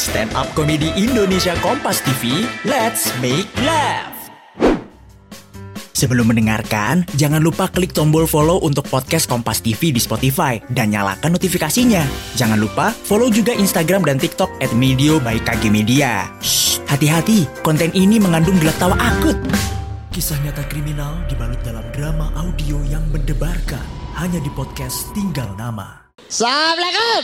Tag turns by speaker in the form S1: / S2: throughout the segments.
S1: stand up komedi Indonesia Kompas TV. Let's make laugh. Sebelum mendengarkan, jangan lupa klik tombol follow untuk podcast Kompas TV di Spotify dan nyalakan notifikasinya. Jangan lupa follow juga Instagram dan TikTok at Medio by KG Media. Hati-hati, konten ini mengandung gelak tawa akut. Kisah nyata kriminal dibalut dalam drama audio yang mendebarkan hanya di podcast Tinggal Nama.
S2: Assalamualaikum.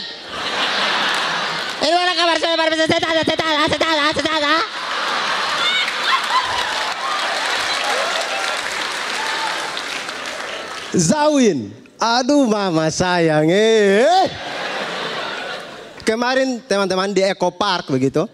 S3: Zawin. Aduh mama sayang eh. Kemarin teman-teman di Eco Park begitu.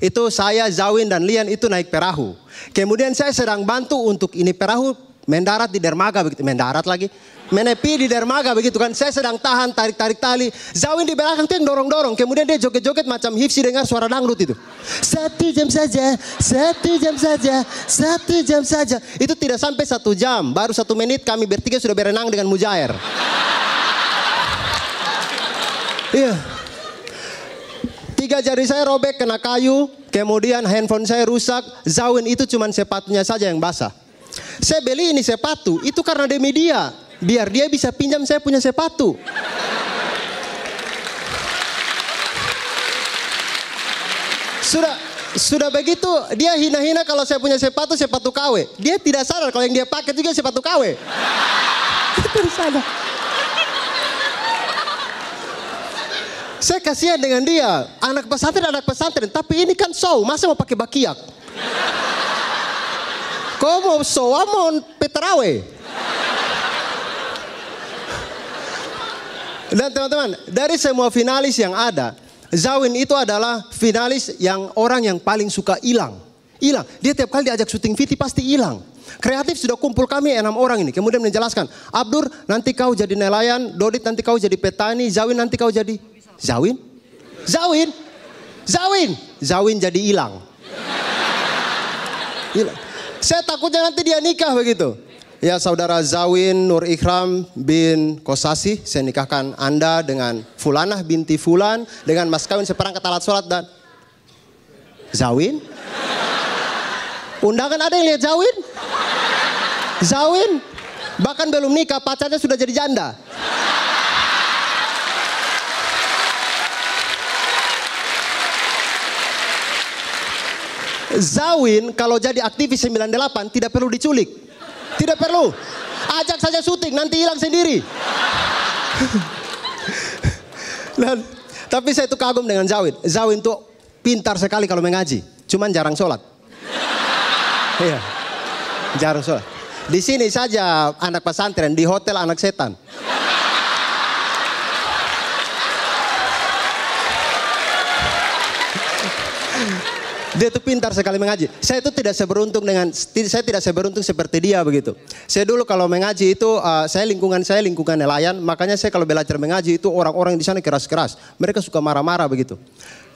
S3: Itu saya, Zawin dan Lian itu naik perahu. Kemudian saya sedang bantu untuk ini perahu mendarat di dermaga begitu. Mendarat lagi. Menepi di dermaga begitu kan. Saya sedang tahan tarik-tarik tali. Zawin di belakang tuh yang dorong-dorong. Kemudian dia joget-joget macam hipsi dengar suara dangdut itu. Satu jam saja, satu jam saja, satu jam saja. Itu tidak sampai satu jam. Baru satu menit kami bertiga sudah berenang dengan mujair. Iya. Tiga jari saya robek kena kayu, kemudian handphone saya rusak. Zawin itu cuma sepatunya saja yang basah. Saya beli ini sepatu, itu karena demi dia. Biar dia bisa pinjam saya punya sepatu. Sudah sudah begitu dia hina-hina kalau saya punya sepatu sepatu KW. Dia tidak sadar kalau yang dia pakai juga sepatu KW. Tidak sadar. Saya kasihan dengan dia. Anak pesantren, anak pesantren. Tapi ini kan show. Masa mau pakai bakiak? Kau mau show, mau peterawe? Dan teman-teman, dari semua finalis yang ada, Zawin itu adalah finalis yang orang yang paling suka hilang. Hilang. Dia tiap kali diajak syuting Viti pasti hilang. Kreatif sudah kumpul kami enam orang ini. Kemudian menjelaskan, Abdur nanti kau jadi nelayan, Dodit nanti kau jadi petani, Zawin nanti kau jadi Zawin? Zawin? Zawin? Zawin jadi hilang. Saya takutnya nanti dia nikah begitu. Ya saudara Zawin Nur Ikram bin Kosasi, saya nikahkan Anda dengan Fulanah binti Fulan, dengan mas kawin seperangkat alat sholat dan Zawin? Undangan ada yang lihat Zawin? Zawin? Bahkan belum nikah, pacarnya sudah jadi janda. Zawin kalau jadi aktivis 98 tidak perlu diculik. Tidak perlu. Ajak saja syuting nanti hilang sendiri. Dan, tapi saya itu kagum dengan Zawin. Zawin tuh pintar sekali kalau mengaji. Cuman jarang sholat. Iya. Jarang sholat. Di sini saja anak pesantren, di hotel anak setan. Dia itu pintar sekali mengaji. Saya itu tidak seberuntung dengan saya tidak seberuntung seperti dia begitu. Saya dulu kalau mengaji itu uh, saya lingkungan saya lingkungan nelayan, makanya saya kalau belajar mengaji itu orang-orang di sana keras-keras. Mereka suka marah-marah begitu.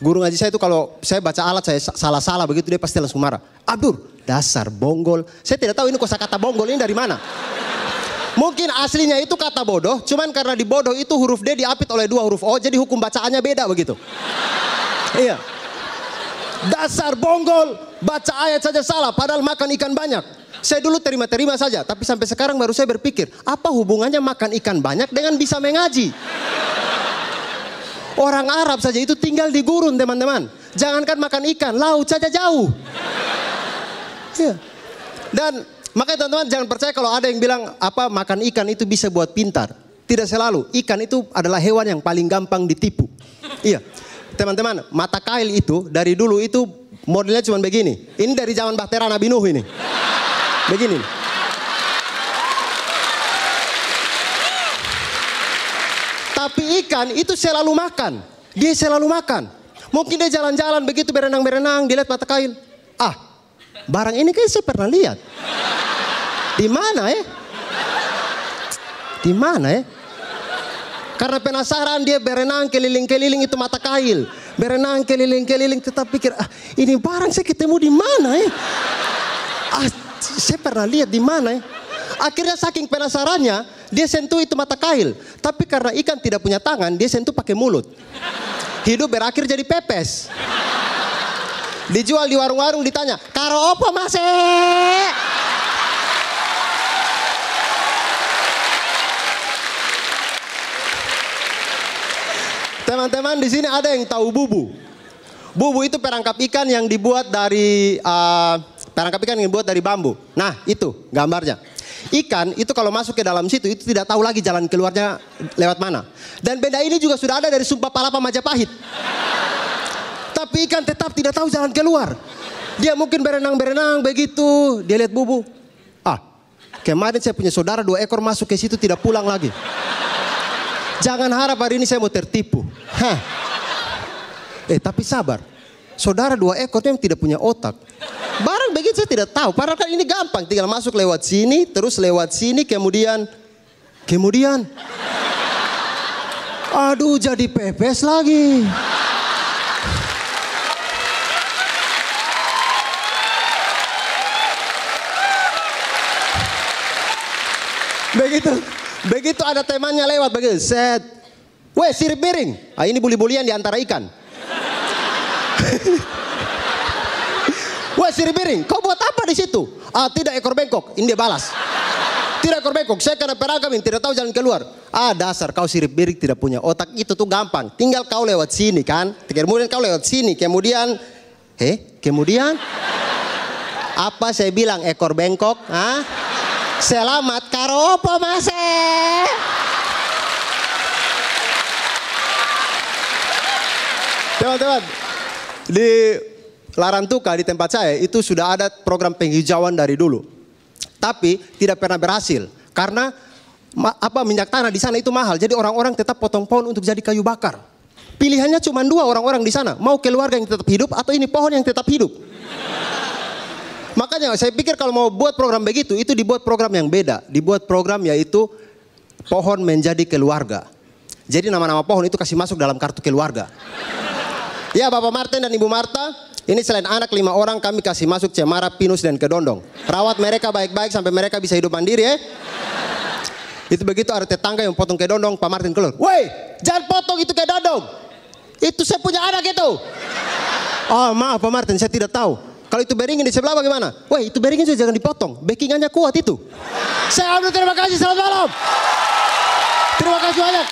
S3: Guru ngaji saya itu kalau saya baca alat saya salah-salah begitu dia pasti langsung marah. Abdur, dasar bonggol. Saya tidak tahu ini kosakata bonggol ini dari mana. Mungkin aslinya itu kata bodoh, cuman karena di bodoh itu huruf D diapit oleh dua huruf O, jadi hukum bacaannya beda begitu. Iya. Dasar bonggol, baca ayat saja salah padahal makan ikan banyak. Saya dulu terima-terima saja, tapi sampai sekarang baru saya berpikir, apa hubungannya makan ikan banyak dengan bisa mengaji? Orang Arab saja itu tinggal di gurun teman-teman. Jangankan makan ikan, laut saja jauh. Ya. Dan makanya teman-teman jangan percaya kalau ada yang bilang apa makan ikan itu bisa buat pintar. Tidak selalu. Ikan itu adalah hewan yang paling gampang ditipu. Iya teman-teman, mata kail itu dari dulu itu modelnya cuma begini. Ini dari zaman Bahtera Nabi Nuh ini. Begini. Tapi ikan itu selalu makan. Dia selalu makan. Mungkin dia jalan-jalan begitu berenang-berenang, dia lihat mata kail. Ah, barang ini kayak saya pernah lihat. Di mana ya? Di mana ya? Karena penasaran dia berenang keliling-keliling itu mata kail. Berenang keliling-keliling tetap pikir, ah, ini barang saya ketemu di mana ya? Ah, saya pernah lihat di mana ya? Akhirnya saking penasarannya, dia sentuh itu mata kail. Tapi karena ikan tidak punya tangan, dia sentuh pakai mulut. Hidup berakhir jadi pepes. Dijual di warung-warung ditanya, karo apa mas Teman-teman di sini ada yang tahu bubu. Bubu itu perangkap ikan yang dibuat dari uh, perangkap ikan yang dibuat dari bambu. Nah, itu gambarnya. Ikan itu kalau masuk ke dalam situ itu tidak tahu lagi jalan keluarnya lewat mana. Dan benda ini juga sudah ada dari Sumpah Palapa Majapahit. Tapi ikan tetap tidak tahu jalan keluar. Dia mungkin berenang-berenang begitu, dia lihat bubu. Ah, kemarin saya punya saudara dua ekor masuk ke situ tidak pulang lagi. Jangan harap hari ini saya mau tertipu. Hah. Eh tapi sabar. Saudara dua ekor yang tidak punya otak. Barang begitu saya tidak tahu. Padahal kan ini gampang. Tinggal masuk lewat sini, terus lewat sini, kemudian... Kemudian... Aduh jadi pepes lagi. Begitu. Begitu ada temannya lewat begitu. Set. Weh sirip miring. Ah, ini buli-bulian di antara ikan. Wah sirip miring, kau buat apa di situ? Ah tidak ekor bengkok, ini dia balas. Tidak ekor bengkok, saya karena peragamin, tidak tahu jalan keluar. Ah dasar kau sirip miring tidak punya otak, itu tuh gampang. Tinggal kau lewat sini kan, kemudian kau lewat sini, kemudian, eh kemudian, apa saya bilang ekor bengkok? Ah, selamat karopo Teman-teman, di Larantuka di tempat saya itu sudah ada program penghijauan dari dulu. Tapi tidak pernah berhasil karena apa minyak tanah di sana itu mahal. Jadi orang-orang tetap potong pohon untuk jadi kayu bakar. Pilihannya cuma dua orang-orang di sana, mau keluarga yang tetap hidup atau ini pohon yang tetap hidup. Makanya saya pikir kalau mau buat program begitu, itu dibuat program yang beda. Dibuat program yaitu pohon menjadi keluarga. Jadi nama-nama pohon itu kasih masuk dalam kartu keluarga. Ya Bapak Martin dan Ibu Marta, ini selain anak lima orang kami kasih masuk Cemara, Pinus dan Kedondong. Rawat mereka baik-baik sampai mereka bisa hidup mandiri ya. Itu begitu ada tetangga yang potong kedondong, Pak Martin keluar. Woi, jangan potong itu kedondong. Itu saya punya anak itu. Oh maaf Pak Martin, saya tidak tahu. Kalau itu beringin di sebelah bagaimana? Woi, itu beringin juga jangan dipotong. Backingannya kuat itu. Saya ambil terima kasih, selamat malam. Terima kasih banyak.